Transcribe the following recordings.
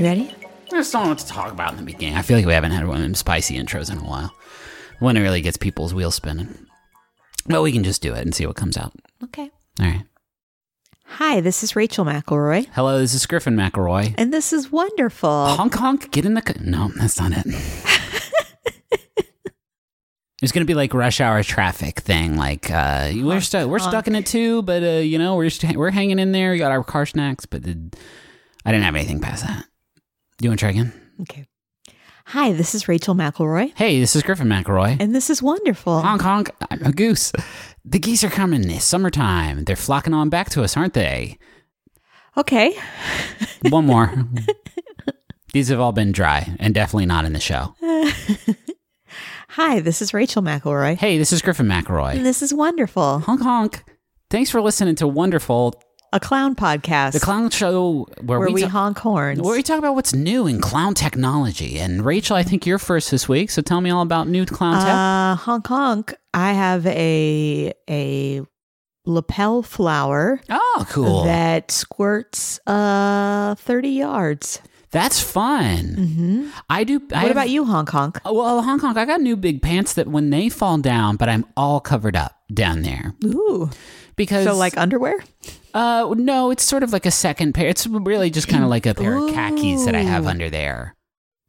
You ready? I just don't know what to talk about in the beginning. I feel like we haven't had one of them spicy intros in a while. One that really gets people's wheels spinning. But we can just do it and see what comes out. Okay. All right. Hi, this is Rachel McElroy, Hello, this is Griffin McElroy. and this is wonderful. Honk honk, get in the. c- No, that's not it. It's gonna be like rush hour traffic thing. Like uh, we're stuck, we're stuck in it too, but uh, you know we're just, we're hanging in there. We got our car snacks, but the, I didn't have anything past that. Do you want to try again? Okay. Hi, this is Rachel McElroy, Hey, this is Griffin McElroy. and this is wonderful. Honk honk, I'm a goose. The geese are coming this summertime. They're flocking on back to us, aren't they? Okay. One more. These have all been dry and definitely not in the show. Hi, this is Rachel McElroy, Hey, this is Griffin and McElroy. this is wonderful. Honk honk. Thanks for listening to Wonderful, A clown podcast the clown show where, where we, we ta- honk horns. where we talk about what's new in clown technology. And Rachel, I think you're first this week, so tell me all about new clown tech. Uh, honk honk. I have a a lapel flower oh, cool. that squirts uh 30 yards. That's fun. hmm I do. I What have- about you, honk honk? Oh, Well, Hong Kong, I got new big pants that when they fall down, but I'm all covered up down there Ooh. because So like underwear? Uh no, it's sort of like a second pair. It's really just kind of like a pair of khakis that I have under there.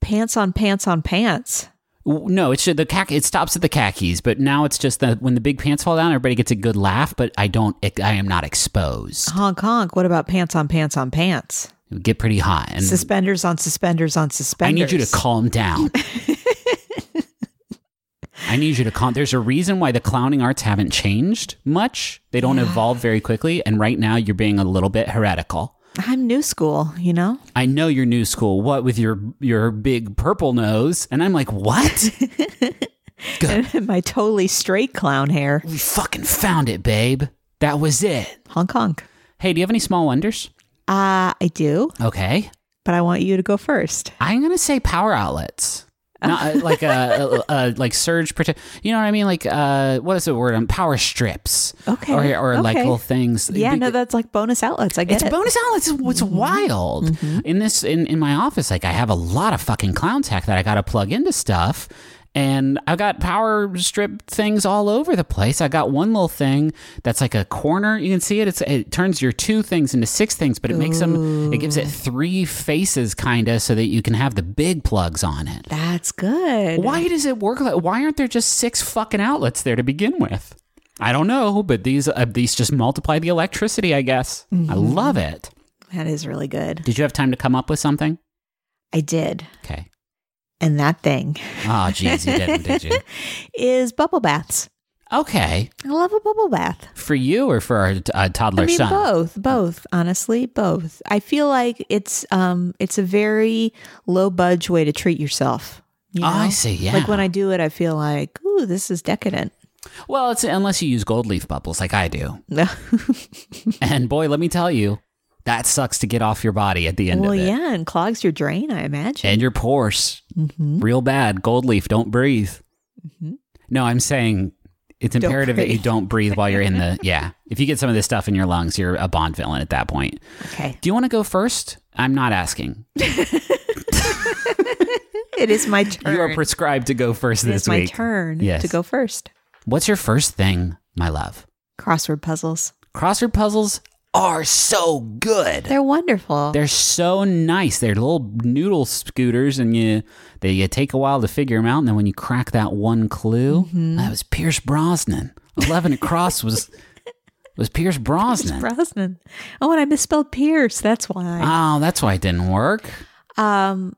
Pants on pants on pants. No, it's the khaki. It stops at the khakis, but now it's just that when the big pants fall down, everybody gets a good laugh. But I don't. I am not exposed. Honk honk. What about pants on pants on pants? It would get pretty hot, and suspenders on suspenders on suspenders. I need you to calm down. I need you to calm. There's a reason why the clowning arts haven't changed much. They don't evolve very quickly, and right now you're being a little bit heretical. I'm new school, you know? I know you're new school. What with your your big purple nose? And I'm like, what? Good. My totally straight clown hair. we fucking found it, babe. That was it. Honk honk. Hey, do you have any small wonders? Uh, I do, Okay. but I want you to go first. I'm gonna say power outlets. Not uh, like a, a, a like surge protect. You know what I mean? Like uh, what is the word? Um, power strips. Okay, Or or like little things. Yeah, no, that's like bonus outlets. I get it's it. bonus outlets. It's what's wild in this in in my office. Like I have a lot of fucking clown tech that I got to plug into stuff. And I've got power strip things all over the place. I got one little thing that's like a corner. You can see it. It's, it turns your two things into six things, but it makes them. It gives it three faces, kind of, so that you can have the big plugs on it. That's good. Why does it work like? Why aren't there just six fucking outlets there to begin with? I don't know, but these uh, these just multiply the electricity. I guess I love it. That is really good. Did you have time to come up with something? I did. Okay. And that thing Oh, geez, you didn't, did you? is bubble baths. Okay. I love a bubble bath. For you or for our uh, toddler I mean, son? both, both. Honestly, both. I feel like it's um, it's a very low budge way to treat yourself. you Oh, I see. Yeah. Like when I do it, I feel like, ooh, this is decadent. well, it's unless you use gold leaf bubbles like I do. And boy, let me tell you, that sucks to get off your body at the end well, of it. yeah, and clogs your drain. I imagine. And your pores. Mm-hmm. Real bad. Gold leaf, don't breathe. No, I'm saying it's imperative that you don't breathe while you're in the. Yeah. If you get some of this stuff in your lungs, you're a Bond villain at that point. okay, Do you want to go first? I'm not asking. it is my turn. You are prescribed to go first it this is my week. turn Yes. to go first. What's your first thing, my love? Crossword puzzles. Crossword puzzles are so good. They're wonderful. They're so nice. They're little noodle scooters, and you they you take a while to figure them out. And then when you crack that one clue, Mm-hmm. that was Pierce Brosnan. Eleven across was was Pierce Brosnan. Brosnan. Oh, and I misspelled Pierce. That's why. oh, that's why it didn't work. Um,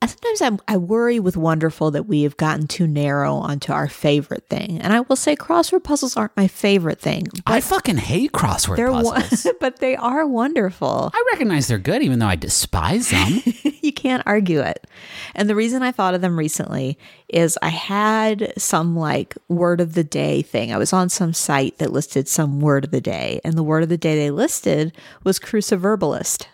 I- sometimes I, I worry with Wonderful that we have gotten too narrow onto our favorite thing, and I will say crossword puzzles aren't my favorite thing. I fucking hate crossword They're puzzles. wo- but they are wonderful. I recognize they're good, even though I despise them. you can't argue it. And the reason I thought of them recently is I had some like word of the day thing. I was on some site that listed some word of the day, and the word of the day they listed was cruciverbalist.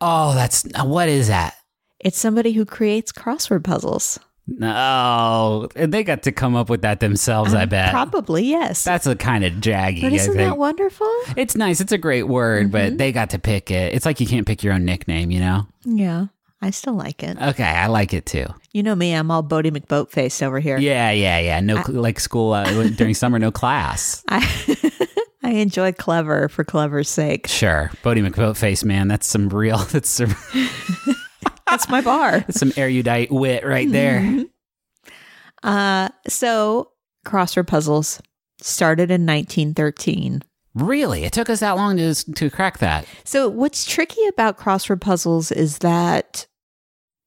oh, that's what is that? It's somebody who creates crossword puzzles. No, they got to come up with that themselves. I bet. Probably, yes. That's a kind of jaggy. but isn't that wonderful? It's nice. It's a great word, Mm-hmm. but they got to pick it. It's like you can't pick your own nickname, you know? Yeah. I still like it. Okay, I like it too. You know me, I'm all Boaty McBoat faced over here. Yeah, yeah, yeah. No, cl- like school uh, during summer, no class. I I enjoy clever for clever's sake. Sure, Boaty McBoat face, man. That's some real. That's some, That's my bar. that's some erudite wit right there. Uh, so crossword puzzles started in 1913. Really, it took us that long to to crack that. So what's tricky about crossword puzzles is that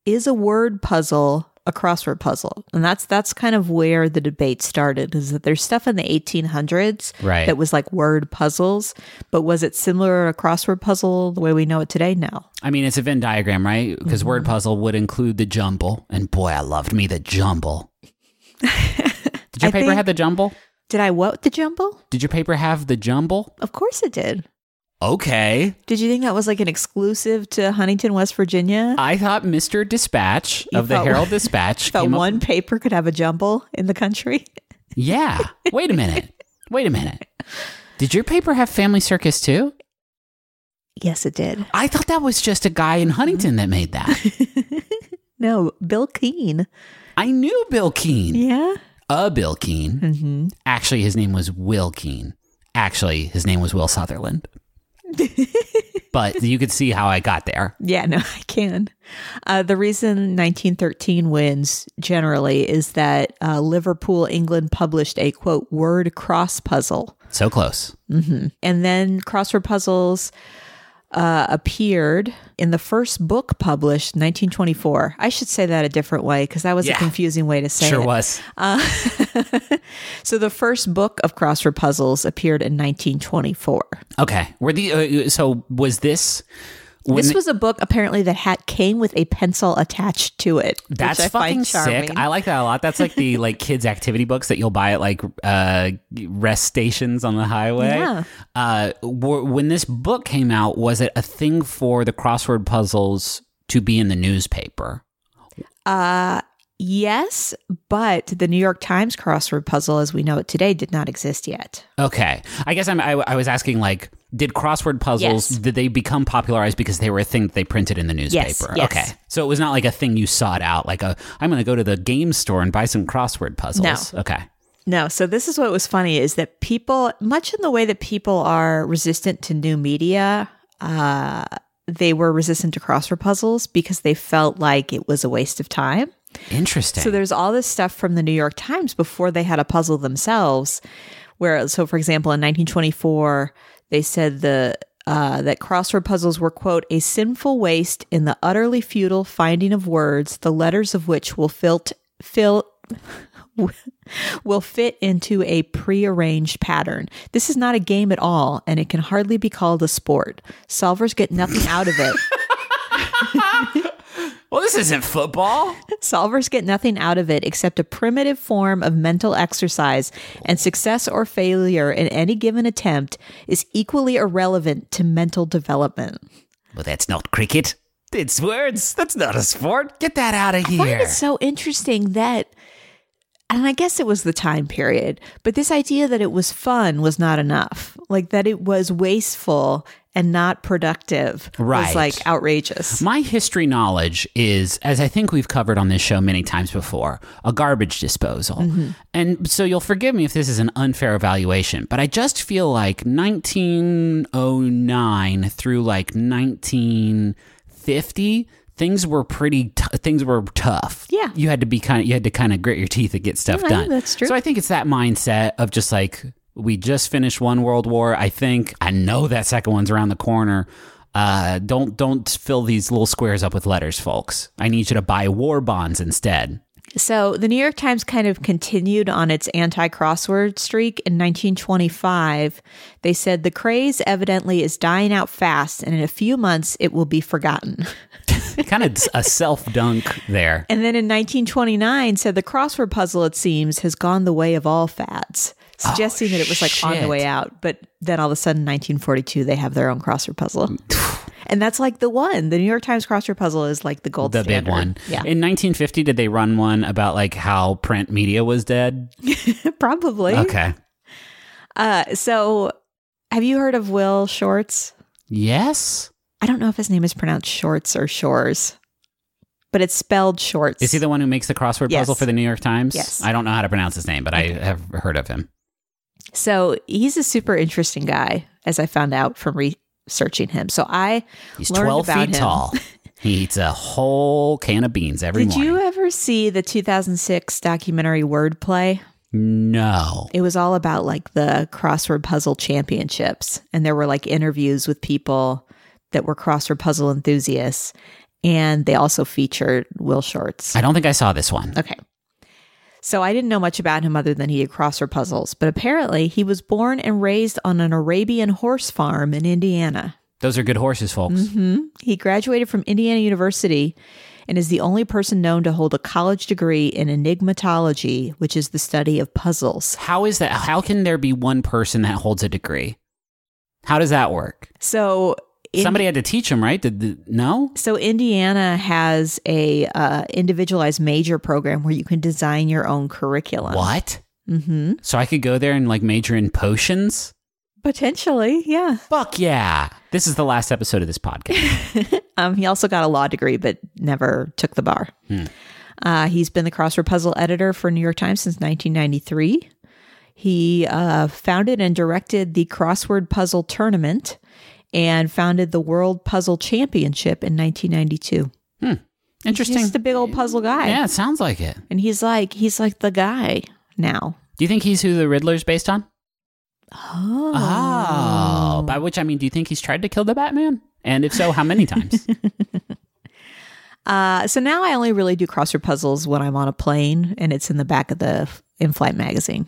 is a word puzzle a crossword puzzle? And that's that's kind of where the debate started is that there's stuff in the 1800s Right. that was like word puzzles, but was it similar to a crossword puzzle the way we know it today? No. I mean, it's a Venn diagram, right? Because word Mm-hmm. puzzle would include the jumble, and boy, I loved me the jumble. Did your I paper think- have the jumble? Did I what the jumble? Did your paper have the jumble? Of course it did. Okay. Did you think that was like an exclusive to Huntington, West Virginia? I thought Mr. Dispatch You of the thought- Herald Dispatch that came up- one paper could have a jumble in the country? Yeah. Wait a minute. Wait a minute. Did your paper have Family Circus too? Yes, it did. I thought that was just a guy in Huntington that made that. No, Bill Keane. I knew Bill Keane. Yeah. A Bill Keane. hmm Actually, his name was Will Keene. Actually, his name was Will Sutherland. but you could see how I got there. Yeah, no, I can. Uh, the reason 1913 wins generally is that uh, Liverpool, England published a quote word cross puzzle. So close. hmm And then crossword puzzles uh, appeared in the first book published 1924. I should say that a different way because that was Yeah. a confusing way to say sure it. Sure was. Uh, so the first book of crossword puzzles appeared in 1924. Okay. Were the uh, so was this when this was a book apparently that had came with a pencil attached to it. which That's I fucking sick. I like that a lot. That's like the like kids activity books that you'll buy at like uh rest stations on the highway. Yeah. Uh w- when this book came out, was it a thing for the crossword puzzles to be in the newspaper? Uh yes, but the New York Times crossword puzzle as we know it today did not exist yet. Okay. I guess I'm, I, I was asking like did crossword puzzles Yes. did they become popularized because they were a thing that they printed in the newspaper? yes. Okay. So it was not like a thing you sought out like a I'm going to go to the game store and buy some crossword puzzles. no. Okay. No, so this is what was funny is that people, much in the way that people are resistant to new media, uh, they were resistant to crossword puzzles because they felt like it was a waste of time. Interesting. So there's all this stuff from the New York Times before they had a puzzle themselves. Where, so for example, in 1924, they said the uh, that crossword puzzles were quote a sinful waste in the utterly futile finding of words, the letters of which will filt fill. will fit into a prearranged pattern. This is not a game at all, and it can hardly be called a sport. Solvers get nothing out of it. Well, this isn't football. Solvers get nothing out of it except a primitive form of mental exercise, and success or failure in any given attempt is equally irrelevant to mental development. Well, that's not cricket. It's words. That's not a sport. Get that out of here. I find it so interesting that, and I guess it was the time period, but this idea that it was fun was not enough. Like that it was wasteful and not productive Right. was like outrageous. My history knowledge is, as I think we've covered on this show many times before, a garbage disposal. Mm-hmm. And so you'll forgive me if this is an unfair evaluation, but I just feel like 1909 through like 1950 things were pretty t- things were tough. Yeah. You had to be kind of you had to kind of grit your teeth and get stuff Yeah, done. that's true. So I think it's that mindset of just like we just finished one world war. I think I know that second one's around the corner. Uh, don't don't fill these little squares up with letters, folks. I need you to buy war bonds instead. So the New York Times kind of continued on its anti crossword streak in 1925. They said the craze evidently is dying out fast, and in a few months it will be forgotten. kind of a self dunk there. And then in 1929 said the crossword puzzle, it seems, has gone the way of all fads, suggesting that it was like on the way out. But then all of a sudden, 1942, they have their own crossword puzzle. and that's like the one. The New York Times crossword puzzle is like the gold The standard. big one. Yeah, In 1950, did they run one about like how print media was dead? probably. Okay. Uh, so have you heard of Will Shortz? Yes. I don't know if his name is pronounced Shorts or Shores. but it's spelled shorts. Is he the one who makes the crossword Yes. puzzle for the New York Times? Yes. I don't know how to pronounce his name, but I have heard of him. So he's a super interesting guy, as I found out from researching him. So I He's learned 12 about feet him. tall. he eats a whole can of beans every morning. Did morning. you ever see the 2006 documentary Wordplay? No. It was all about like the crossword puzzle championships. And there were like interviews with people that were crossword puzzle enthusiasts. And they also featured Will Shortz. I don't think I saw this one. Okay. So I didn't know much about him other than he had crossword puzzles, but apparently he was born and raised on an Arabian horse farm in Indiana. Those are good horses, folks. hmm He graduated from Indiana University and is the only person known to hold a college degree in enigmatology, which is the study of puzzles. How is that? How can there be one person that holds a degree? How does that work? So Somebody had to teach him, right? Did the, no? So Indiana has a uh, individualized major program where you can design your own curriculum. What? hmm So I could go there and like major in potions? Potentially, yeah. Fuck yeah. This is the last episode of this podcast. Um, he also got a law degree, but never took the bar. Hmm. Uh, he's been the crossword puzzle editor for New York Times since 1993. He uh, founded and directed the crossword puzzle tournament and founded the World Puzzle Championship in 1992. Interesting. He's just a big old puzzle guy, yeah, it sounds like it. and he's like he's like the guy now. Do you think he's who the Riddler's based on? Oh, Oh. By which I mean, do you think he's tried to kill the Batman? And if so, how many times? Uh, so now I only really do crossword puzzles when I'm on a plane and it's in the back of the in-flight magazine.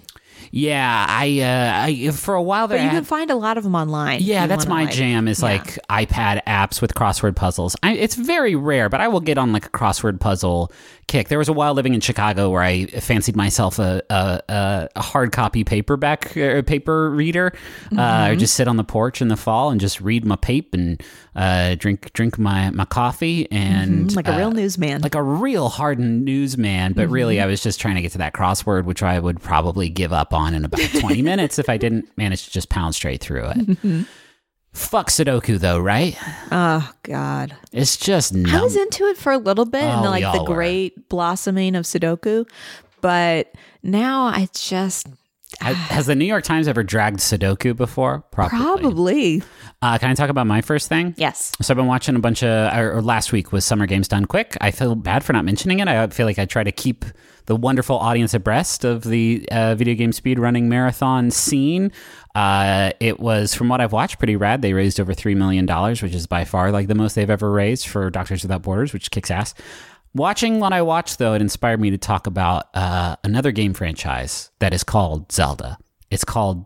Yeah, I, uh, I for a while there, But you had- can find a lot of them online. Yeah, that's my like- jam. Is yeah. like iPad apps with crossword puzzles. I, it's very rare, but I will get on like a crossword puzzle kick. There was a while living in Chicago where I fancied myself a a, a, hard copy paperback uh, paper reader. Uh, I would just sit on the porch in the fall and just read my paper and uh, drink drink my my coffee and Mhm, like a uh, real newsman. like a real hardened newsman, but really I was just trying to get to that crossword, which I would probably give up on in about 20 minutes if I didn't manage to just pound straight through it. Mm-hmm. Fuck Sudoku though, right? oh God, It's just I was into it for a little bit, and Oh, we like the all were. great blossoming of Sudoku, but now I just Has, the New York Times ever dragged Sudoku before? Probably. probably Uh, can I talk about my first thing? yes. So I've been watching a bunch of, or or last week was Summer Games Done Quick. I feel bad for not mentioning it. I feel like I try to keep the wonderful audience abreast of the uh, video game speed running marathon scene. Uh, it was, from what I've watched, pretty rad. They raised over $3 million, which is by far like the most they've ever raised for Doctors Without Borders, which kicks ass. Watching what I watched, though, it inspired me to talk about uh, another game franchise that is called Zelda. It's called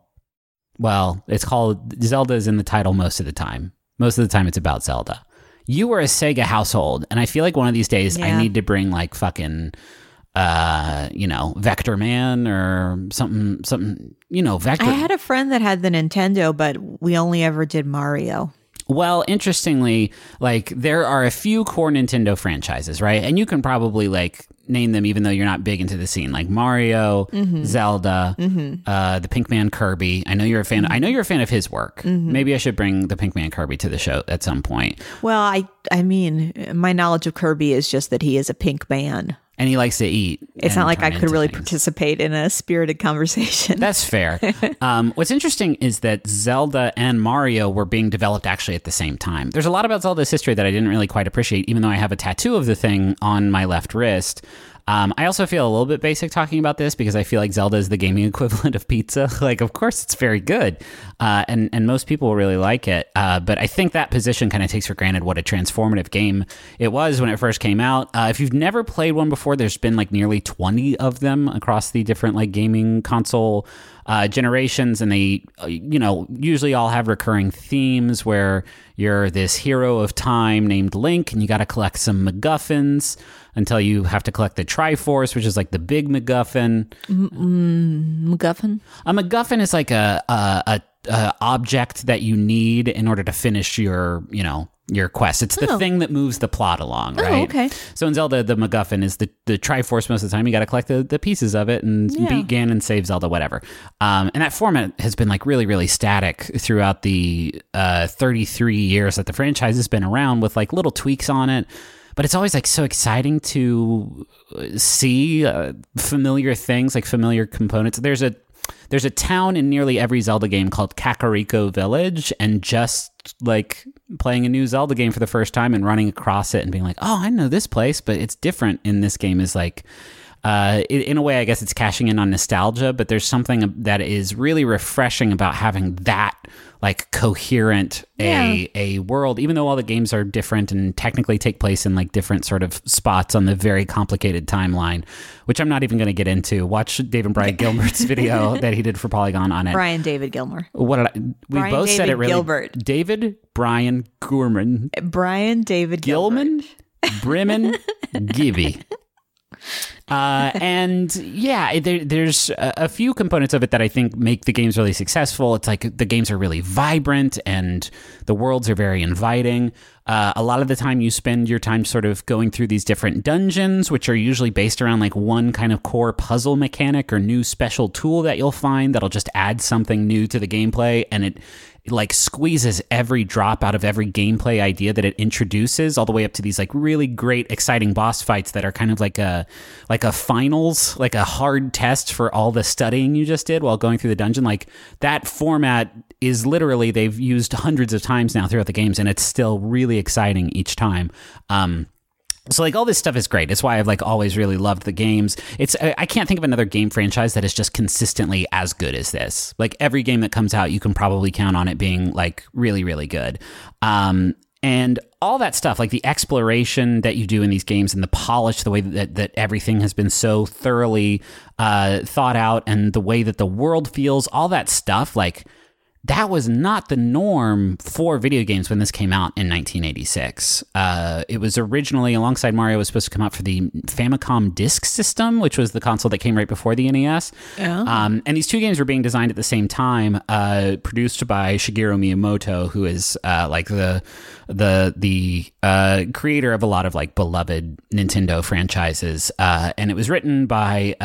well, it's called Zelda is in the title most of the time. Most of the time, it's about Zelda. You were a Sega household, and I feel like one of these days I need to bring like fucking, uh, you know, Vector Man or something, something, you know, Vector. I had a friend that had the Nintendo, but we only ever did Mario. Well, interestingly, like there are a few core Nintendo franchises, right? And you can probably like name them even though you're not big into the scene, like Mario, Mm-hmm. Zelda, uh, the Pink Man Kirby. I know you're a fan. I know you're a fan of his work. Mm-hmm. Maybe I should bring the Pink Man Kirby to the show at some point. Well, I I mean, my knowledge of Kirby is just that he is a pink man. And he likes to eat. It's not like I could really things. participate in a spirited conversation. That's fair. um, what's interesting is that Zelda and Mario were being developed actually at the same time. There's a lot about Zelda's history that I didn't really quite appreciate, even though I have a tattoo of the thing on my left wrist. Um, I also feel a little bit basic talking about this because I feel like Zelda is the gaming equivalent of pizza. like, of course, it's very good, uh, and and most people really like it. Uh, but I think that position kind of takes for granted what a transformative game it was when it first came out. Uh, if you've never played one before, there's been like nearly 20 of them across the different like gaming console uh, generations, and they, uh, you know, usually all have recurring themes where you're this hero of time named Link, and you got to collect some MacGuffins until you have to collect the Triforce, which is like the big MacGuffin. MacGuffin. A MacGuffin is like a, a, a, a object that you need in order to finish your, you know, your quest. It's the Oh. thing that moves the plot along, right? Oh, okay. So in Zelda, the MacGuffin is the, the Triforce most of the time. You got to collect the, the pieces of it and Yeah. beat Ganon, save Zelda, whatever. Um, and that format has been like really, really static throughout the uh, 33 years that the franchise has been around with like little tweaks on it. But it's always like so exciting to uh, see uh, familiar things, like familiar components. There's a there's a town in nearly every Zelda game called Kakariko Village, and just like playing a new Zelda game for the first time and running across it and being like, oh, I know this place, but it's different in this game is like uh, in a way, I guess it's cashing in on nostalgia, but there's something that is really refreshing about having that like coherent yeah. a a world, even though all the games are different and technically take place in like different sort of spots on the very complicated timeline, which I'm not even going to get into. Watch David Brian Gilbert's video that he did for Polygon on it. Brian David Gilmer. What did I, we Brian both David said it really. Gilbert. David Brian Gurman. Brian David Gilman, Brimman, Gibby. Uh, and yeah, there, there's a, a, few components of it that I think make the games really successful. It's like the games are really vibrant and the worlds are very inviting. Uh, a lot of the time, you spend your time sort of going through these different dungeons, which are usually based around like one kind of core puzzle mechanic or new special tool that you'll find that'll just add something new to the gameplay. And it, like squeezes every drop out of every gameplay idea that it introduces all the way up to these like really great exciting boss fights that are kind of like a like a finals like a hard test for all the studying you just did while going through the dungeon. Like that format is literally they've used hundreds of times now throughout the games and it's still really exciting each time. Um so like all this stuff is great. It's why I've like always really loved the games. It's I can't think of another game franchise that is just consistently as good as this. Like every game that comes out, you can probably count on it being like really really good. Um, and all that stuff, like the exploration that you do in these games and the polish, the way that, that everything has been so thoroughly uh, thought out, and the way that the world feels, all that stuff, like that was not the norm for video games when this came out in 1986. Uh, it was originally, alongside Mario, was supposed to come out for the Famicom Disk System, which was the console that came right before the NES. Oh. Um, and these two games were being designed at the same time, uh, produced by Shigeru Miyamoto, who is uh, like the the the uh, creator of a lot of like beloved Nintendo franchises. Uh, and it was written by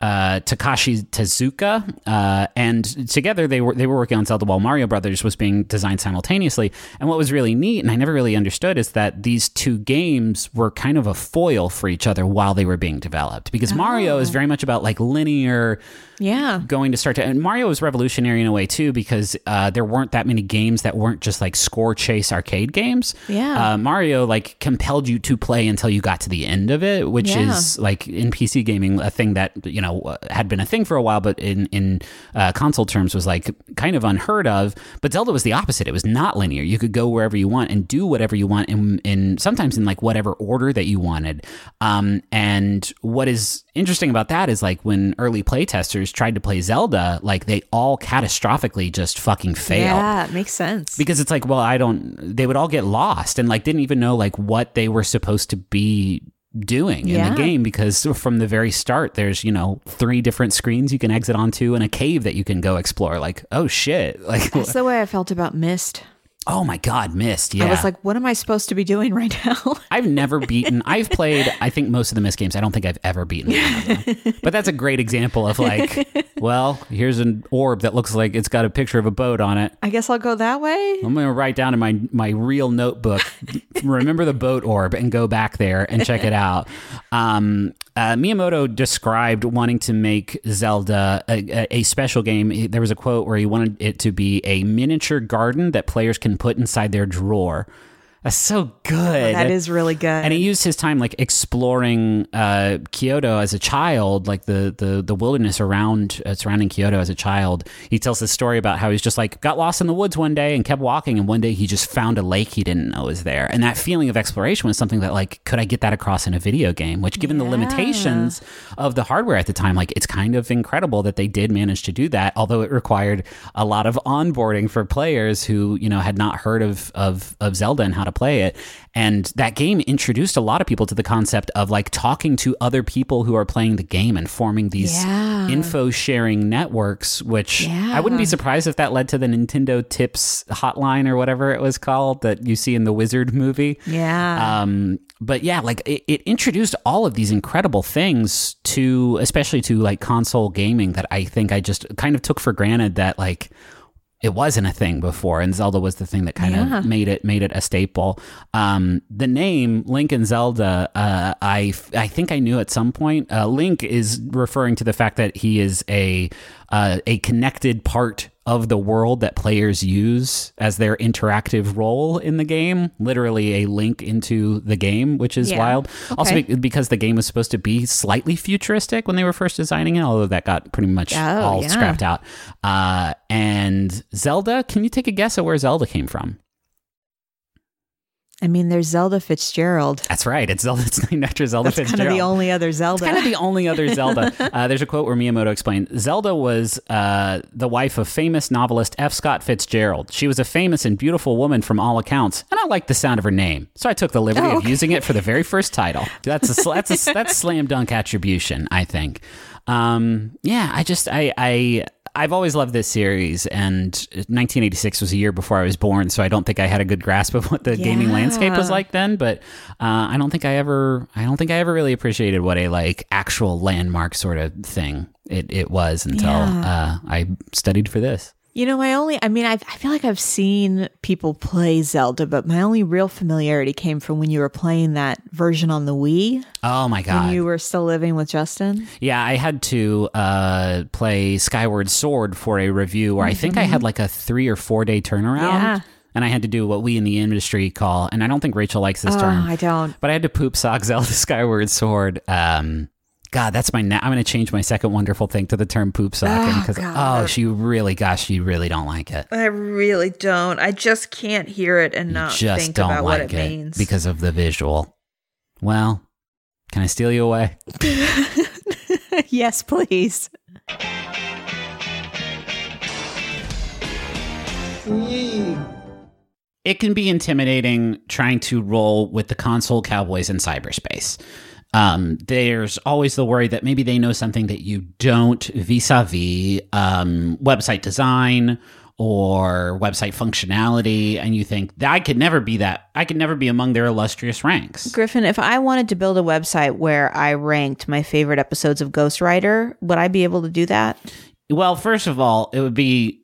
uh, Takashi Tezuka, uh, and together they were they were working on Zelda while Mario Brothers was being designed simultaneously. And what was really neat, and I never really understood, is that these two games were kind of a foil for each other while they were being developed. Because oh. Mario is very much about like linear yeah going to start to and mario was revolutionary in a way too because uh, there weren't that many games that weren't just like score chase arcade games yeah uh, mario like compelled you to play until you got to the end of it which yeah. is like in pc gaming a thing that you know had been a thing for a while but in in uh, console terms was like kind of unheard of but zelda was the opposite it was not linear you could go wherever you want and do whatever you want in, in sometimes in like whatever order that you wanted um, and what is interesting about that is like when early playtesters tried to play Zelda, like they all catastrophically just fucking failed. Yeah, it makes sense. Because it's like, well, I don't they would all get lost and like didn't even know like what they were supposed to be doing in the game because from the very start there's you know three different screens you can exit onto and a cave that you can go explore. Like oh shit. Like that's the way i felt about Myst Oh my God, Myst. Yeah. I was like, what am I supposed to be doing right now? I've never beaten, I've played, I think, most of the Myst games. I don't think I've ever beaten one But that's a great example of like, well, here's an orb that looks like it's got a picture of a boat on it. I guess I'll go that way. I'm going to write down in my, my real notebook, remember the boat orb and go back there and check it out. Um, uh, Miyamoto described wanting to make Zelda a, a, special game. There was a quote where he wanted it to be a miniature garden that players can put inside their drawer. That's so good. that is really good. And he used his time like exploring uh, Kyoto as a child, like the the the wilderness around uh, surrounding Kyoto as a child. He tells this story about how he's just like got lost in the woods one day and kept walking, and one day he just found a lake he didn't know was there. And that feeling of exploration was something that like could I get that across in a video game? Which, given yeah. the limitations of the hardware at the time, like it's kind of incredible that they did manage to do that. Although it required a lot of onboarding for players who you know had not heard of of of Zelda and how to play it. And that game introduced a lot of people to the concept of like talking to other people who are playing the game and forming these yeah. info sharing networks, which yeah. I wouldn't be surprised if that led to the Nintendo Tips hotline or whatever it was called that you see in the Wizard movie. Yeah. Um, but yeah, like it, it introduced all of these incredible things to, especially to like console gaming that I think I just kind of took for granted that like, it wasn't a thing before, and Zelda was the thing that kind Yeah. of made it made it a staple. Um, the name Link and Zelda, uh, I I think I knew at some point. Uh, Link is referring to the fact that he is a uh, a connected part of the world that players use as their interactive role in the game. Literally a link into the game, which is Yeah. wild. Also, Okay. be- because the game was supposed to be slightly futuristic when they were first designing it, although that got pretty much Oh, all yeah. scrapped out. Uh, and Zelda, can you take a guess at where Zelda came from? I mean, there's Zelda Fitzgerald. That's right. It's Zelda. It's named after Zelda That's kind Fitzgerald. of the only other Zelda. kind of the only other Zelda. Uh, there's a quote where Miyamoto explained Zelda was uh, the wife of famous novelist F. Scott Fitzgerald. She was a famous and beautiful woman from all accounts, and I liked the sound of her name, so I took the liberty Oh, of using it for the very first title. That's a that's a that's slam dunk attribution, I think. Um, yeah, I just I I. I've always loved this series, and 1986 was a year before I was born, so I don't think I had a good grasp of what the gaming landscape was like then. But uh, I don't think I ever, I don't think I ever really appreciated what a like actual landmark sort of thing it, it was until uh, I studied for this. You know, my only, I mean, I've, I feel like I've seen people play Zelda, but my only real familiarity came from when you were playing that version on the Wii Oh my god! when you were still living with Justin. Yeah, I had to uh, play Skyward Sword for a review where I think I had like a three or four day turnaround. Yeah. And I had to do what we in the industry call, and I don't think Rachel likes this Oh, term, I don't. but I had to poop sock Zelda Skyward Sword. Um, God, that's my. Na- I'm going to change my second wonderful thing to the term poop socking Oh, because God. oh, she really, gosh, she really don't like it. I really don't. I just can't hear it and not Just think don't about like what it, means. because of the visual. Well, can I steal you away? yes, please. it can be intimidating trying to roll with the console cowboys in cyberspace. Um, there's always the worry that maybe they know something that you don't vis-a-vis um, website design or website functionality, and you think that I could never be that. I could never be among their illustrious ranks. Griffin, if I wanted to build a website where I ranked my favorite episodes of Ghost Rider, would I be able to do that? Well, first of all, it would be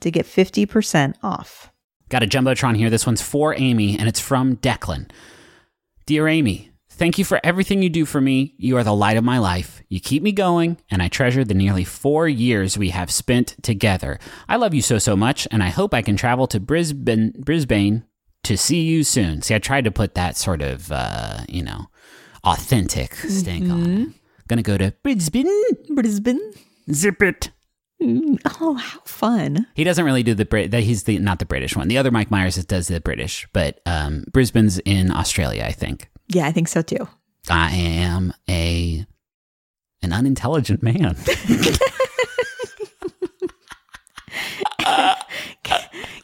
to get 50% off. Got a Jumbotron here. This one's for Amy, and it's from Declan. Dear Amy, thank you for everything you do for me. You are the light of my life. You keep me going, and I treasure the nearly four years we have spent together. I love you so, so much, and I hope I can travel to Brisbane, Brisbane to see you soon. See, I tried to put that sort of, uh, you know, authentic stink on Mm-hmm. it. Gonna go to Brisbane. Brisbane. Zip it. Oh, how fun. He doesn't really do the Brit. That he's the not the British one. The other Mike Myers does the British, but um, Brisbane's in Australia, I think. Yeah, I think so too. I am a an unintelligent man.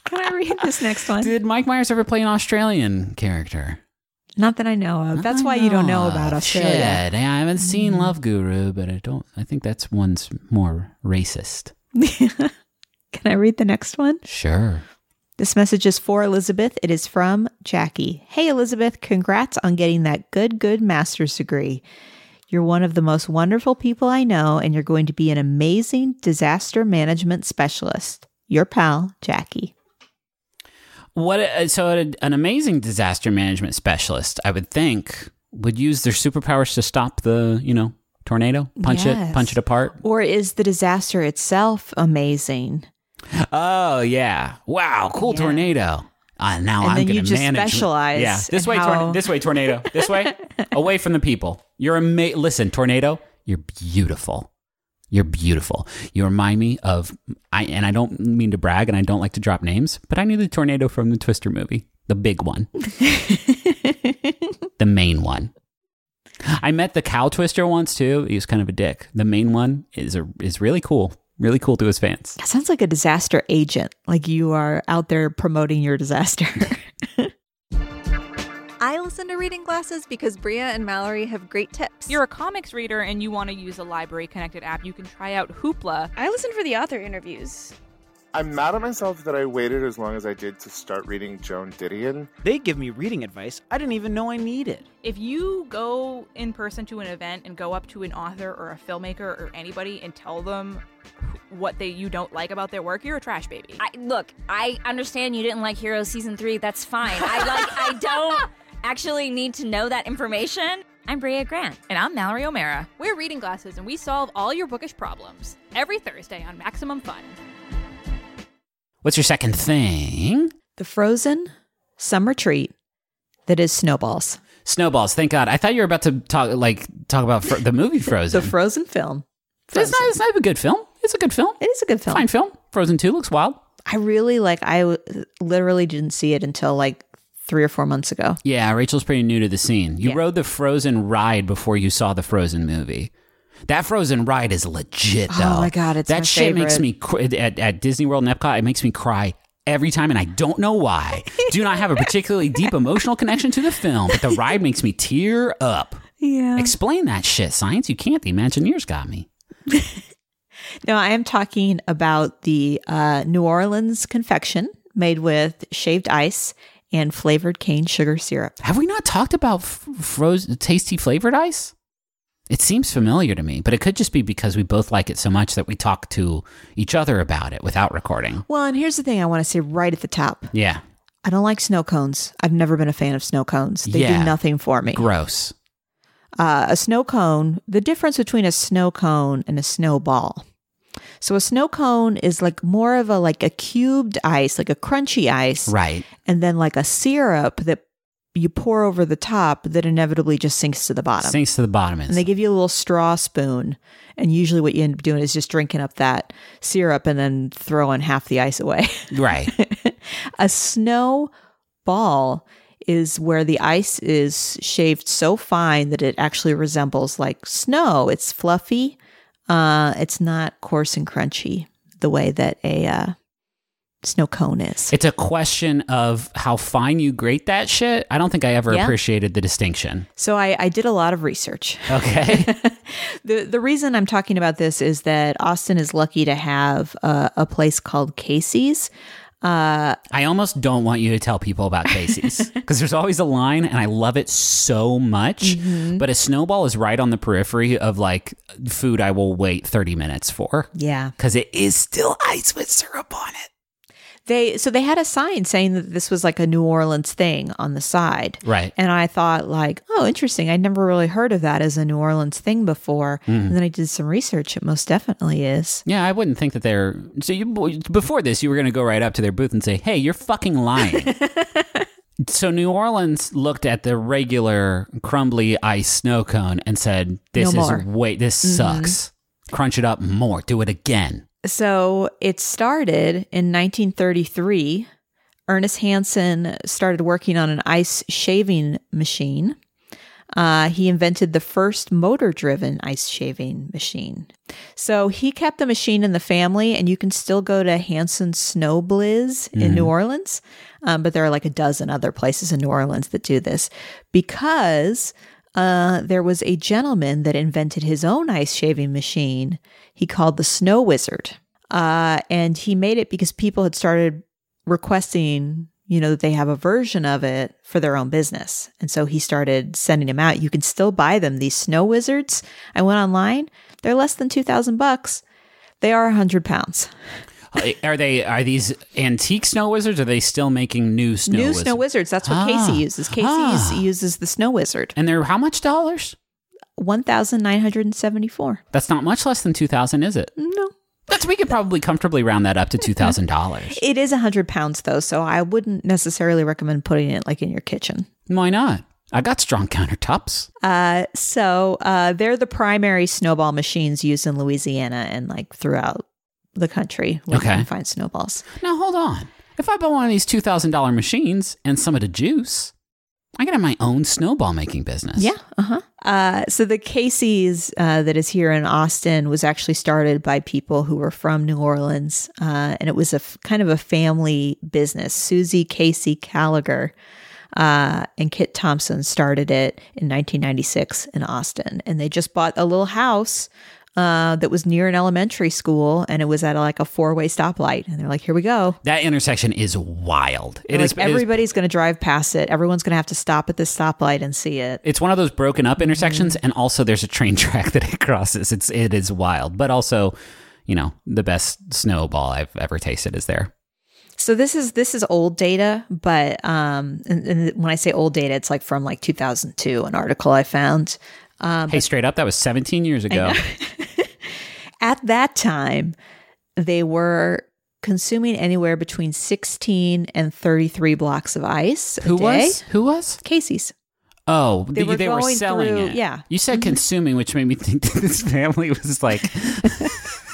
Can I read this next one? Did Mike Myers ever play an Australian character? Not that I know of. That's why you don't know ah, about Oh, Australia. Shit. I haven't seen mm. Love Guru, but I don't. I think that's one's more racist. Can I read the next one? Sure. This message is for Elizabeth. It is from Jackie. Hey, Elizabeth, congrats on getting that good, good master's degree. You're one of the most wonderful people I know, and you're going to be an amazing disaster management specialist. Your pal, Jackie. What? A, so an amazing disaster management specialist, I would think, would use their superpowers to stop the, you know, tornado, punch Yes. it, punch it apart. Or is the disaster itself amazing? Oh yeah! Wow, cool Yeah. tornado. Uh, now And I'm going you to just manage. specialize Yeah, this way, how- this way, tornado. This way, away from the people. You're ama- Listen, tornado. You're beautiful. You're beautiful. You remind me of I, and I don't mean to brag, and I don't like to drop names, but I knew the tornado from the Twister movie, the big one, the main one. I met the cow twister once too. He was kind of a dick. The main one is a is really cool, really cool to his fans. That sounds like a disaster agent, like you are out there promoting your disaster. I listen to reading glasses because Brea and Mallory have great tips. You're a comics reader and you want to use a library connected app, you can try out Hoopla. I listen for the author interviews. I'm mad at myself that I waited as long as I did to start reading Joan Didion. They give me reading advice I didn't even know I needed. If you go in person to an event and go up to an author or a filmmaker or anybody and tell them what they you don't like about their work, you're a trash baby. I, look, I understand you didn't like Heroes season three. That's fine. I like. I don't actually need to know that information. I'm Brea Grant. and I'm Mallory O'Meara. We're reading glasses and we solve all your bookish problems every Thursday on Maximum Fun. What's your second thing? the frozen summer treat that is snowballs. Snowballs. Thank God. I thought you were about to talk like talk about fro- the movie Frozen. The frozen film. it's not. It's not a good film. It's a good film. It is a good film. Fine film. Frozen Two looks wild. I really like. I w- literally didn't see it until like three or four months ago. Yeah, Rachel's pretty new to the scene. You Yeah. rode the Frozen ride before you saw the Frozen movie. That Frozen ride is legit, though. Oh my God, it's that shit makes me cr- at, at Disney World and Epcot. It makes me cry every time, and I don't know why. Do not have a particularly deep emotional connection to the film, but the ride makes me tear up. Yeah. Explain that shit, science. You can't. The Imagineers got me. No, I am talking about the uh, New Orleans confection made with shaved ice and flavored cane sugar syrup. Have we not talked about f- frozen tasty flavored ice? It seems familiar to me, but it could just be because we both like it so much that we talk to each other about it without recording. Well, and here's the thing I want to say right at the top. Yeah, I don't like snow cones. I've never been a fan of snow cones. They Yeah. do nothing for me. gross. Uh, a snow cone, the difference between a snow cone and a snowball. So a snow cone is like more of a like a cubed ice, like a crunchy ice, Right. and then like a syrup that you pour over the top that inevitably just sinks to the bottom. Sinks to the bottom. And they give you a little straw spoon. And usually what you end up doing is just drinking up that syrup and then throwing half the ice away. right. a snow ball is where the ice is shaved so fine that it actually resembles like snow. It's fluffy. Uh, it's not coarse and crunchy the way that a uh, snow cone is. It's a question of how fine you grate that shit. I don't think I ever Yeah. appreciated the distinction. So I, I did a lot of research. Okay. the The reason I'm talking about this is that Austin is lucky to have a, a place called Casey's. Uh, I almost don't want you to tell people about Casey's because there's always a line and I love it so much. Mm-hmm. But a snowball is right on the periphery of like food I will wait 30 minutes for yeah, because it is still ice with syrup on it. They so they had a sign saying that this was like a New Orleans thing on the side. Right. And I thought, like, oh, interesting. I'd never really heard of that as a New Orleans thing before. Mm. And then I did some research. It most definitely is. Yeah, I wouldn't think that they're. So you before this, you were going to go right up to their booth and say, "Hey, you're fucking lying." So New Orleans looked at the regular crumbly ice snow cone and said, "This No is wait, this sucks. Crunch it up more. Do it again." So it started in 1933. Ernest Hansen started working on an ice shaving machine. Uh, he invented the first motor driven ice shaving machine. So he kept the machine in the family, and you can still go to Hansen Sno-Bliz in New Orleans. Um, but there are like a dozen other places in New Orleans that do this because uh, there was a gentleman that invented his own ice shaving machine. He called the Snow Wizard. Uh, and he made it because people had started requesting, you know, that they have a version of it for their own business. And so he started sending them out. You can still buy them. These Snow Wizards, I went online, they're less than 2,000 bucks. They are 100 pounds. Are they are these antique snow wizards? Are they still making new snow New wizards? Snow Wizards. That's what Ah. Casey uses. Casey Ah. uses the Snow Wizard. And they're how much dollars? 1,974. That's not much less than two thousand, is it? No. That's we could probably comfortably round that up to two thousand dollars. It is a 100 pounds though, so I wouldn't necessarily recommend putting it like in your kitchen. Why not? I got strong countertops. Uh, so uh, they're the primary snowball machines used in Louisiana and like throughout the country where Okay. you can find snowballs. Now hold on. If I buy one of these two thousand dollar machines and some of the juice, I can have my own snowball making business. Yeah. Uh-huh. Uh So the Casey's uh, that is here in Austin was actually started by people who were from New Orleans, uh, and it was a f- kind of a family business. Susie Casey Gallagher uh, and Kit Thompson started it in 1996 in Austin, and they just bought a little house. Uh, that was near an elementary school, and it was at like a four-way stoplight. And they're like, "Here we go." That intersection is wild. It is. like everybody's going to drive past it. Everyone's going to have to stop at this stoplight and see it. it's one of those broken up intersections, and also there's a train track that it crosses. It's it is wild, but also, you know, the best snowball I've ever tasted is there. So this is this is old data, but um, and, and when I say old data, it's like from like 2002, an article I found. Um, hey, straight up, that was 17 years ago. at that time, they were consuming anywhere between 16 and 33 blocks of ice a Who day. was? Who was? Casey's. Oh, They were they were selling through- it. yeah. You said consuming, which made me think that this family was like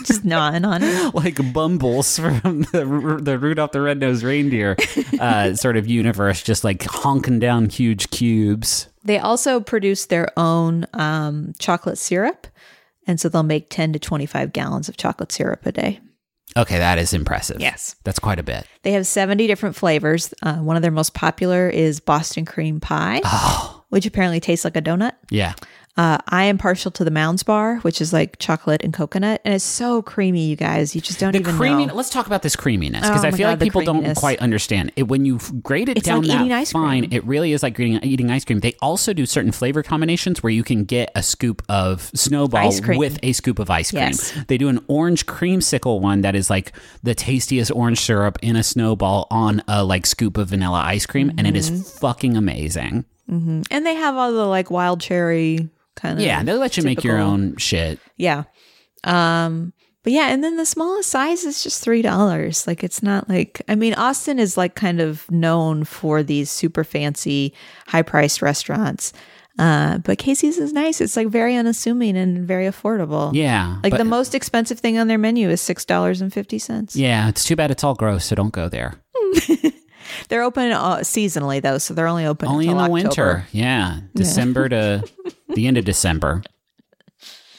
Just gnawing on it. like Bumbles from the the Rudolph the Red-Nosed Reindeer uh, sort of universe, just like honking down huge cubes. They also produce their own um, chocolate syrup. And so they'll make 10 to 25 gallons of chocolate syrup a day. Okay, that is impressive. Yes. That's quite a bit. They have 70 different flavors. Uh, one of their most popular is Boston cream pie, Oh, which apparently tastes like a donut. yeah. Uh, I am partial to the Mounds bar, which is like chocolate and coconut, and it's so creamy, you guys. You just don't The even creamy. know. Let's talk about this creaminess because Oh I feel God, like people don't quite understand it. When you grate it It's down like that fine, cream. it really is like eating, eating ice cream. They also do certain flavor combinations where you can get a scoop of snowball with a scoop of ice cream. Yes. They do an orange creamsicle one that is like the tastiest orange syrup in a snowball on a like scoop of vanilla ice cream, and it is Mm-hmm. fucking amazing. And they have all the like wild cherry kind of. Yeah, they let you make your typical- own shit. Yeah. Um, but yeah, and then the smallest size is just three dollars. Like it's not like I mean, Austin is like kind of known for these super fancy, high priced restaurants. Uh, but Casey's is nice. It's like very unassuming and very affordable. Yeah, Like but- the most expensive thing on their menu is six dollars and fifty cents. Yeah, it's too bad it's all gross, so don't go there. They're open uh, seasonally though, so they're only open Only in the until winter. Yeah. December to the end of December.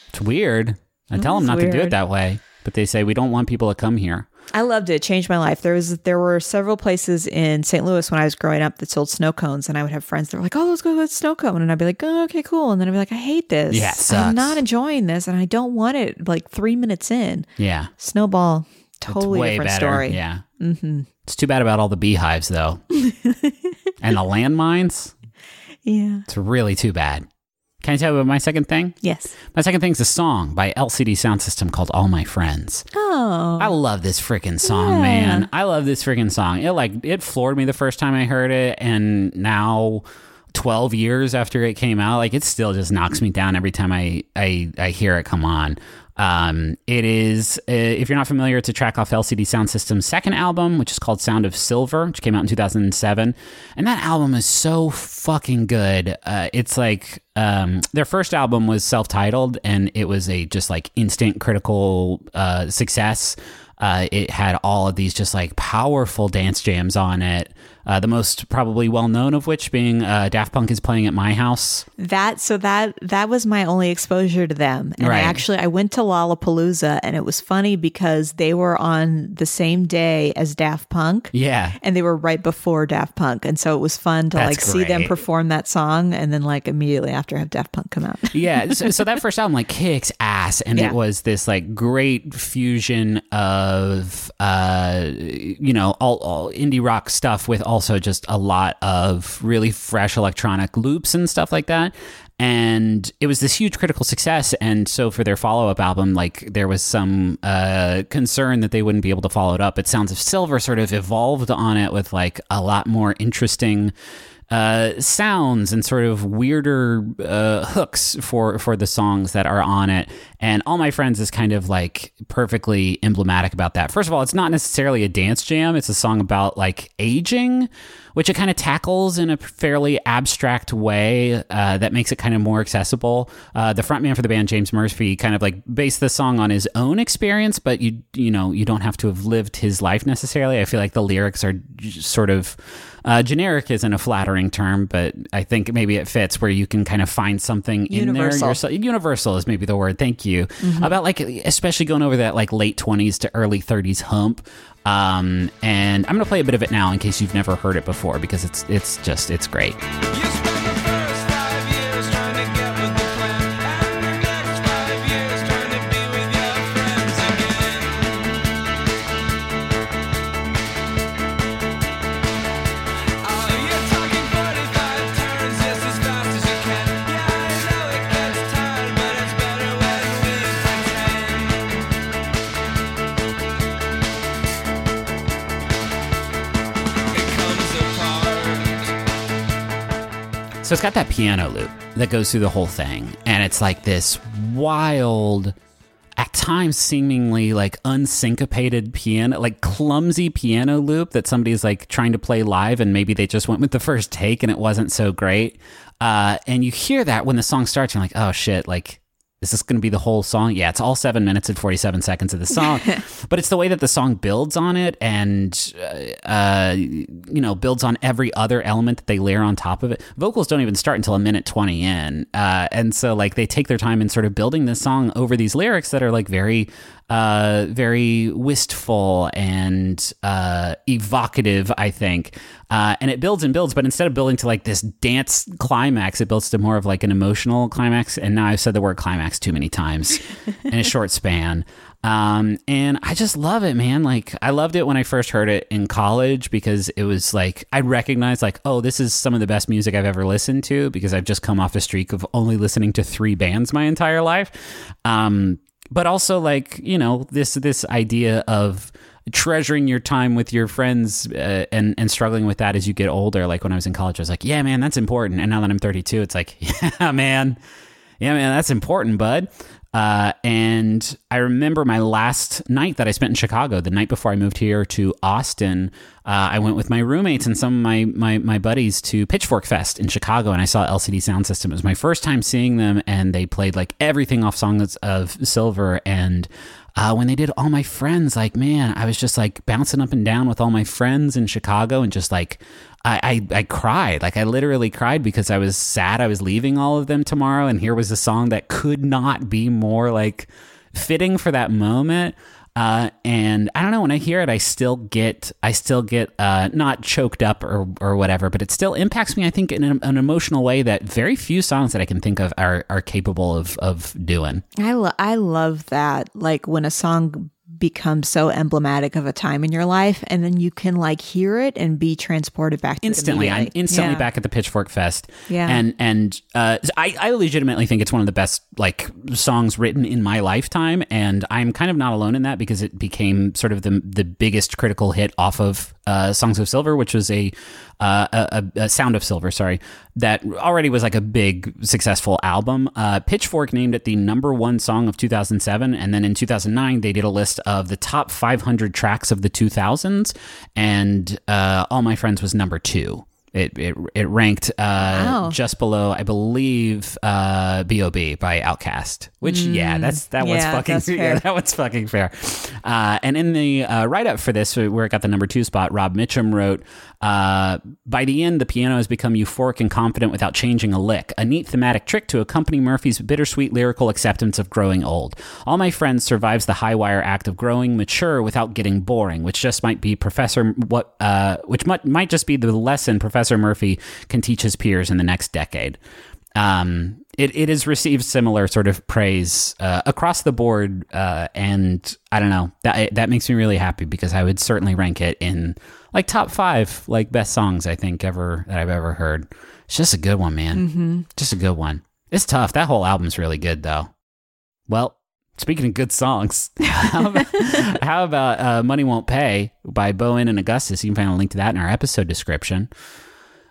It's weird. I tell them not to do it that way, but they say we don't want people to come here. I loved it. It changed my life. There was there were several places in St. Louis when I was growing up that sold snow cones, and I would have friends that were like, "Oh, let's go get a snow cone," and I'd be like, "Oh, okay, cool," and then I'd be like, "I hate this. Yeah. I'm not enjoying this, and I don't want it." Like three minutes in, Yeah. snowball, totally way different better. story. Yeah. Mm-hmm. It's too bad about all the beehives, though. and the landmines. Yeah. It's really too bad. Can I tell you about my second thing? Yes. My second thing is a song by LCD Soundsystem called All My Friends. Oh. I love this freaking song, Yeah. man. I love this freaking song. It like it floored me the first time I heard it, and now 12 years after it came out, like it still just knocks me down every time I I, I hear it come on. Um, it is, uh, if you're not familiar, it's a track off LCD Soundsystem's second album, which is called Sound of Silver, which came out in 2007. And that album is so fucking good. Uh, it's like um, their first album was self titled, and it was a just like instant critical uh, success. Uh, it had all of these just like powerful dance jams on it. Uh, the most probably well known of which being uh, Daft Punk is playing at my house. That so that that was my only exposure to them. And Right. I actually I went to Lollapalooza and it was funny because they were on the same day as Daft Punk. Yeah. And they were right before Daft Punk. And so it was fun to That's like see them perform that song and then like immediately after have Daft Punk come out. yeah so, so that first album like kicks ass and Yeah. it was this like great fusion of uh you know all, all indie rock stuff with also just a lot of really fresh electronic loops and stuff like that. And it was this huge critical success. And so for their follow-up album like there was some uh concern that they wouldn't be able to follow it up. But sounds of silver sort of evolved on it with like a lot more interesting uh, sounds and sort of weirder uh, hooks for for the songs that are on it. And all my friends is kind of like perfectly emblematic about that. First of all, it's not necessarily a dance jam; it's a song about like aging, which it kind of tackles in a fairly abstract way uh, that makes it kind of more accessible. Uh, the frontman for the band, James Murphy, kind of like based the song on his own experience, but you you know you don't have to have lived his life necessarily. I feel like the lyrics are sort of uh, generic isn't a flattering term, but I think maybe it fits where you can kind of find something in there. Universal. yourself. Universal is maybe the word. Thank you. About like, especially going over that like late 20s to early 30s hump. Um, and I'm going to play a bit of it now in case you've never heard it before because it's, it's just, it's great. It's got that piano loop that goes through the whole thing, and it's like this wild, at times seemingly like unsyncopated piano, like clumsy piano loop that somebody's like trying to play live, and maybe they just went with the first take and it wasn't so great. Uh, and you hear that when the song starts, you're like, oh shit, like. Is this going to be the whole song? Yeah, it's all seven minutes and 47 seconds of the song. but it's the way that the song builds on it and, uh, uh, you know, builds on every other element that they layer on top of it. Vocals don't even start until a minute 20 in. Uh, and so, like, they take their time in sort of building this song over these lyrics that are, like, very, uh, very wistful and uh, evocative, I think. Uh, and it builds and builds, but instead of building to like this dance climax, it builds to more of like an emotional climax. And now I've said the word climax too many times in a short span. Um, and I just love it, man. Like I loved it when I first heard it in college because it was like I recognized like, oh, this is some of the best music I've ever listened to because I've just come off a streak of only listening to three bands my entire life. Um, but also like you know this this idea of treasuring your time with your friends uh, and and struggling with that as you get older. Like when I was in college I was like yeah man that's important. And now that I'm 32 it's like yeah man. Yeah man that's important bud uh, and I remember my last night that I spent in Chicago, the night before I moved here to Austin. Uh, I went with my roommates and some of my, my my buddies to Pitchfork Fest in Chicago, and I saw LCD Soundsystem. It was my first time seeing them, and they played like everything off songs of Silver. And uh, when they did All My Friends, like man, I was just like bouncing up and down with all my friends in Chicago, and just like I, I, I cried. Like I literally cried because I was sad I was leaving all of them tomorrow. And here was a song that could not be more like fitting for that moment. Uh, and I don't know when I hear it, I still get, I still get, uh, not choked up or, or whatever, but it still impacts me. I think in an, an emotional way that very few songs that I can think of are, are capable of, of doing. I lo- I love that. Like when a song becomes so emblematic of a time in your life, and then you can like hear it and be transported back to instantly i'm instantly Yeah. back at the pitchfork fest Yeah. and and uh, I, I legitimately think it's one of the best like songs written in my lifetime and i'm kind of not alone in that because it became sort of the the biggest critical hit off of uh, songs of silver which was a, uh, a, a, a sound of silver sorry that already was like a big successful album uh, pitchfork named it the number one song of 2007 and then in 2009 they did a list of the top 500 tracks of the 2000s and uh, all my friends was number two it it, it ranked uh, Wow. just below, I believe, uh, "B.O.B." by Outkast. Which, yeah, that's that one's Mm. fucking yeah, that one's fucking fair. Uh, and in the uh, write up for this, where it got the number two spot, Rob Mitchum wrote, uh, "By the end, the piano has become euphoric and confident without changing a lick. A neat thematic trick to accompany Murphy's bittersweet lyrical acceptance of growing old. All my friends survives the high wire act of growing mature without getting boring, which just might be Professor what, uh, which might might just be the lesson Professor Murphy can teach his peers in the next decade." um, it, it has received similar sort of praise uh, across the board, uh, and I don't know that that makes me really happy because I would certainly rank it in like top five like best songs I think ever that I've ever heard. It's just a good one, man. Mm-hmm. Just a good one. It's tough. That whole album's really good though. Well, speaking of good songs, how about, how about uh, "Money Won't Pay" by bo en and Augustus? You can find a link to that in our episode description.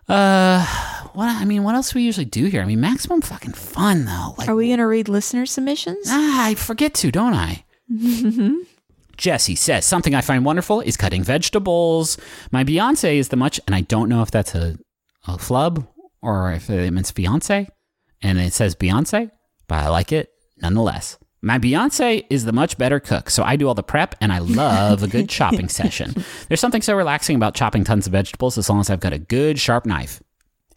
Uh, what I mean, what else do we usually do here? I mean, maximum fucking fun though. Like, Are we to read listener submissions? ah, I forget to, don't I? Jesse says something I find wonderful is cutting vegetables. My Beyonce is the much, and I don't know if that's a a flub or if it means fiance, and it says Beyonce, but I like it nonetheless. My Beyonce is the much better cook, so I do all the prep and I love a good chopping session. There's something so relaxing about chopping tons of vegetables as long as I've got a good sharp knife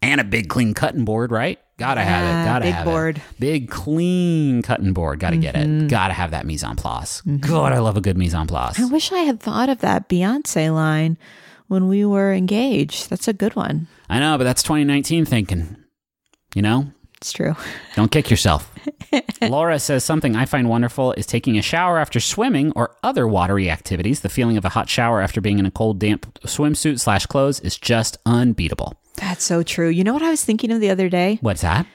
and a big clean cutting board, right? Gotta have it. Gotta big have board. it. Big clean cutting board. Gotta get it. Mm-hmm. Gotta have that mise en place. Mm-hmm. God, I love a good mise en place. I wish I had thought of that Beyonce line when we were engaged. That's a good one. I know, but that's 2019 thinking. You know, It's true. Don't kick yourself. Laura says something I find wonderful is taking a shower after swimming or other watery activities. The feeling of a hot shower after being in a cold, damp swimsuit slash clothes is just unbeatable. That's so true. You know what I was thinking of the other day? What's that?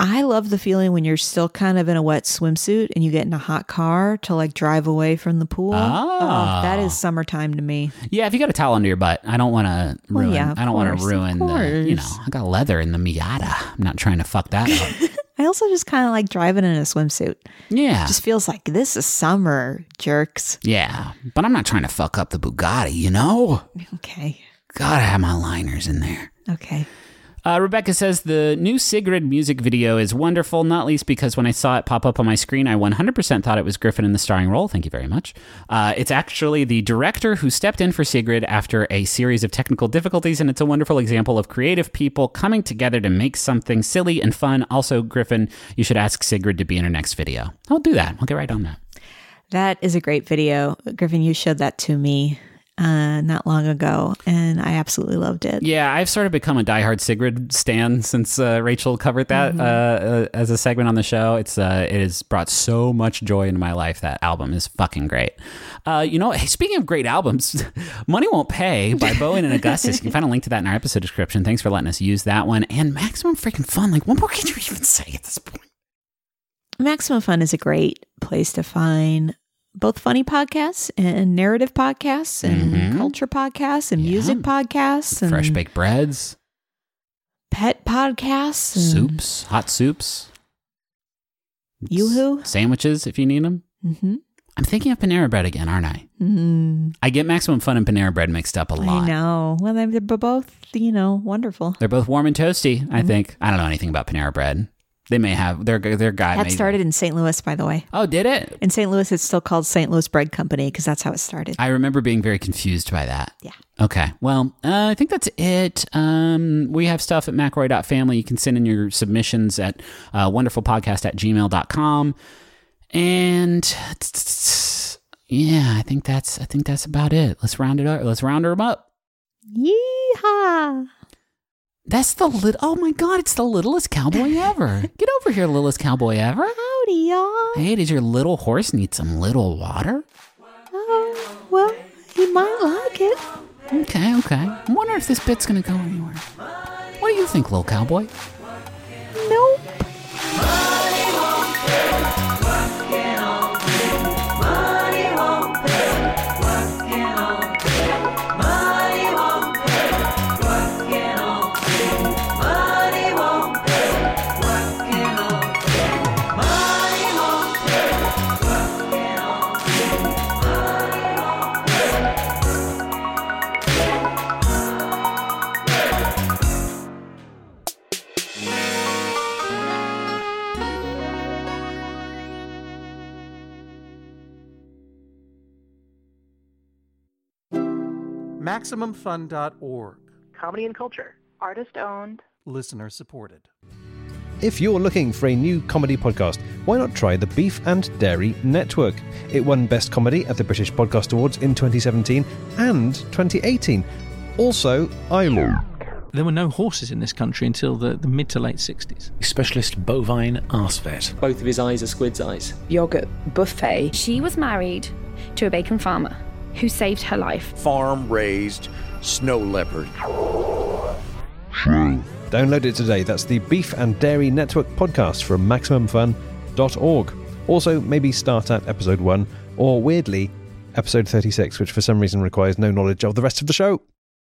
I love the feeling when you're still kind of in a wet swimsuit and you get in a hot car to like drive away from the pool. Ah. Oh, that is summertime to me. Yeah, if you got a towel under your butt, I don't want to Well, ruin. yeah, I don't want to ruin the. You know. I got leather in the Miata. I'm not trying to fuck that up. I also just kind of like driving in a swimsuit. Yeah, it Just feels like this is summer, jerks. yeah, but I'm not trying to fuck up the Bugatti. You know, Okay. gotta have my liners in there. Okay. Uh, Rebecca says the new Sigrid music video is wonderful, not least because when I saw it pop up on my screen, I 100% thought it was Griffin in the starring role. Thank you very much. Uh, it's actually the director who stepped in for Sigrid after a series of technical difficulties, and it's a wonderful example of creative people coming together to make something silly and fun. Also, Griffin, you should ask Sigrid to be in her next video. I'll do that. I'll get right on that. That is a great video. Griffin, you showed that to me uh, not long ago, and I absolutely loved it. Yeah, I've sort of become a diehard Sigrid stan since uh, Rachel covered that uh, uh, as a segment on the show. It's uh, it has brought so much joy into my life. That album is fucking great. Uh, you know, hey, speaking of great albums, "Money Won't Pay" by bo en and Augustus. You can find a link to that in our episode description. Thanks for letting us use that one. And Maximum Freaking Fun. Like, what more can you even say at this point? Maximum Fun is a great place to find both funny podcasts and narrative podcasts and Mhm. culture podcasts and Yeah. music podcasts and Fresh baked breads, pet podcasts soups, hot soups, Yoo-hoo. sandwiches if you need them. Mm-hmm. I'm thinking of Panera Bread again, aren't I? Mm, I get Maximum Fun and Panera Bread mixed up a lot. I know. Well, they're both, you know, wonderful. They're both warm and toasty. I Mm-hmm. think. I don't know anything about Panera Bread. They may have their their guy. That started in St. Louis, by the way. Oh, did it? In St. Louis, it's still called St. Louis Bread Company because that's how it started. I remember being very confused by that. Yeah. Okay. Well, uh, I think that's it. Um, we have stuff at mcelroy.family. You can send in your submissions at uh, wonderfulpodcast at gmail.com. And yeah, I think that's I think that's about it. Let's round it up. Let's round them up. Yeehaw! That's the little. Oh my God! It's the littlest cowboy ever. Get over here, littlest cowboy ever. Howdy, y'all. Hey, does your little horse need some little water? Oh, well, he might like it. Okay, okay. I wonder if this bit's gonna go anywhere. What do you think, little cowboy? MaximumFun.org. Comedy and culture. Artist owned. Listener supported. If you're looking for a new comedy podcast, why not try the Beef and Dairy Network? It won Best Comedy at the British Podcast Awards in 2017 and 2018. Also, ILO. There were no horses in this country until the, the mid to late 60s. Specialist bovine arse vet. Both of his eyes are squid's eyes. Yogurt buffet. She was married to a bacon farmer who saved her life. Farm raised snow leopard. Download it today. That's the Beef and Dairy Network podcast from MaximumFun.org. Also, maybe start at episode 1 or, weirdly, episode 36, which for some reason requires no knowledge of the rest of the show.